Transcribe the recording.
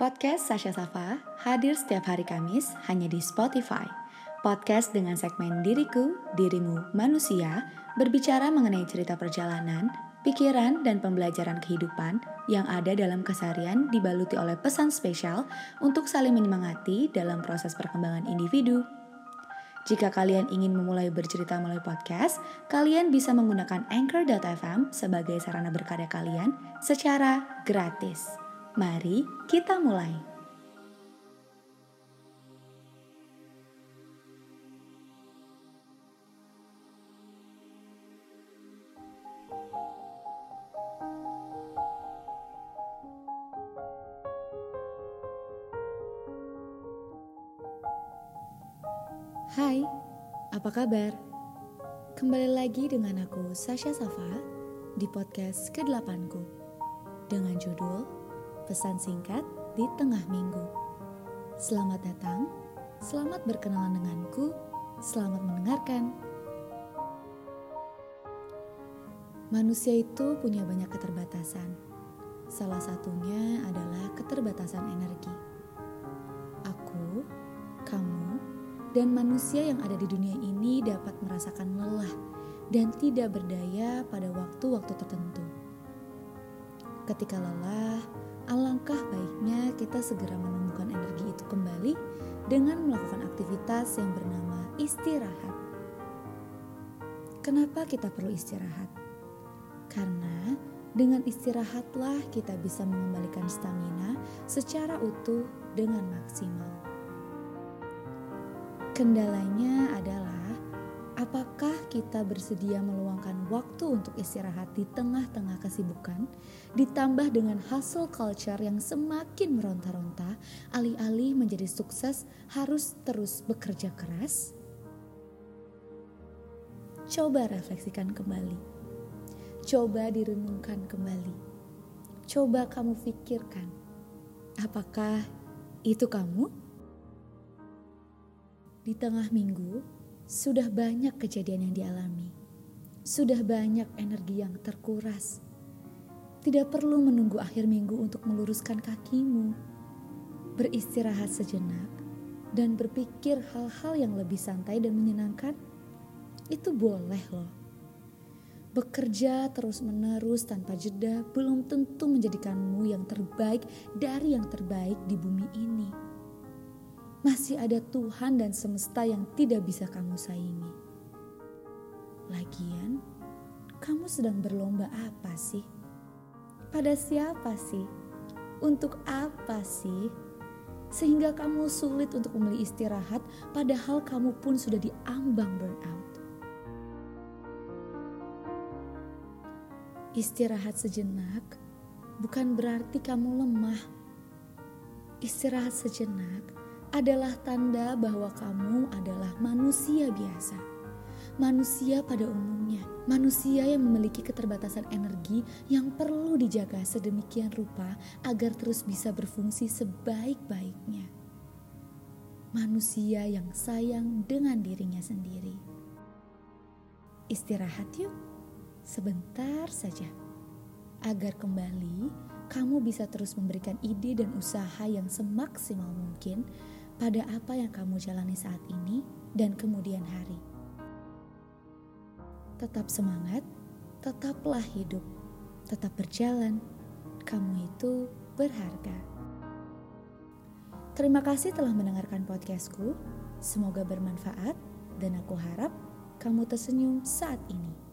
Podcast Sasha Safa hadir setiap hari Kamis hanya di Spotify. Podcast dengan segmen Diriku, Dirimu, Manusia berbicara mengenai cerita perjalanan, pikiran, dan pembelajaran kehidupan yang ada dalam keseharian dibaluti oleh pesan spesial untuk saling menyemangati dalam proses perkembangan individu. Jika kalian ingin memulai bercerita melalui podcast, kalian bisa menggunakan Anchor.fm sebagai sarana berkarya kalian secara gratis. Mari kita mulai. Hai, apa kabar? Kembali lagi dengan aku Sasha Safa di podcast ke-8ku dengan judul pesan singkat di tengah minggu. Selamat datang, selamat berkenalan denganku, selamat mendengarkan. Manusia itu punya banyak keterbatasan. Salah satunya adalah keterbatasan energi. Aku, kamu, dan manusia yang ada di dunia ini dapat merasakan lelah dan tidak berdaya pada waktu-waktu tertentu. Ketika lelah, alangkah baiknya kita segera menemukan energi itu kembali dengan melakukan aktivitas yang bernama istirahat. Kenapa kita perlu istirahat? Karena dengan istirahatlah kita bisa mengembalikan stamina secara utuh dengan maksimal. Kendalanya adalah Apakah kita bersedia meluangkan waktu untuk istirahat di tengah-tengah kesibukan, ditambah dengan hustle culture yang semakin meronta-ronta, alih-alih menjadi sukses harus terus bekerja keras? Coba refleksikan kembali. Coba direnungkan kembali. Coba kamu pikirkan, apakah itu kamu? Di tengah minggu, sudah banyak kejadian yang dialami. Sudah banyak energi yang terkuras. Tidak perlu menunggu akhir minggu untuk meluruskan kakimu. Beristirahat sejenak dan berpikir hal-hal yang lebih santai dan menyenangkan. Itu boleh loh. Bekerja terus-menerus tanpa jeda belum tentu menjadikanmu yang terbaik dari yang terbaik di bumi ini masih ada Tuhan dan semesta yang tidak bisa kamu saingi. Lagian, kamu sedang berlomba apa sih? Pada siapa sih? Untuk apa sih? Sehingga kamu sulit untuk membeli istirahat padahal kamu pun sudah diambang burnout. Istirahat sejenak bukan berarti kamu lemah. Istirahat sejenak adalah tanda bahwa kamu adalah manusia biasa. Manusia pada umumnya, manusia yang memiliki keterbatasan energi yang perlu dijaga sedemikian rupa agar terus bisa berfungsi sebaik-baiknya. Manusia yang sayang dengan dirinya sendiri. Istirahat yuk, sebentar saja, agar kembali kamu bisa terus memberikan ide dan usaha yang semaksimal mungkin pada apa yang kamu jalani saat ini dan kemudian hari. Tetap semangat, tetaplah hidup, tetap berjalan. Kamu itu berharga. Terima kasih telah mendengarkan podcastku. Semoga bermanfaat dan aku harap kamu tersenyum saat ini.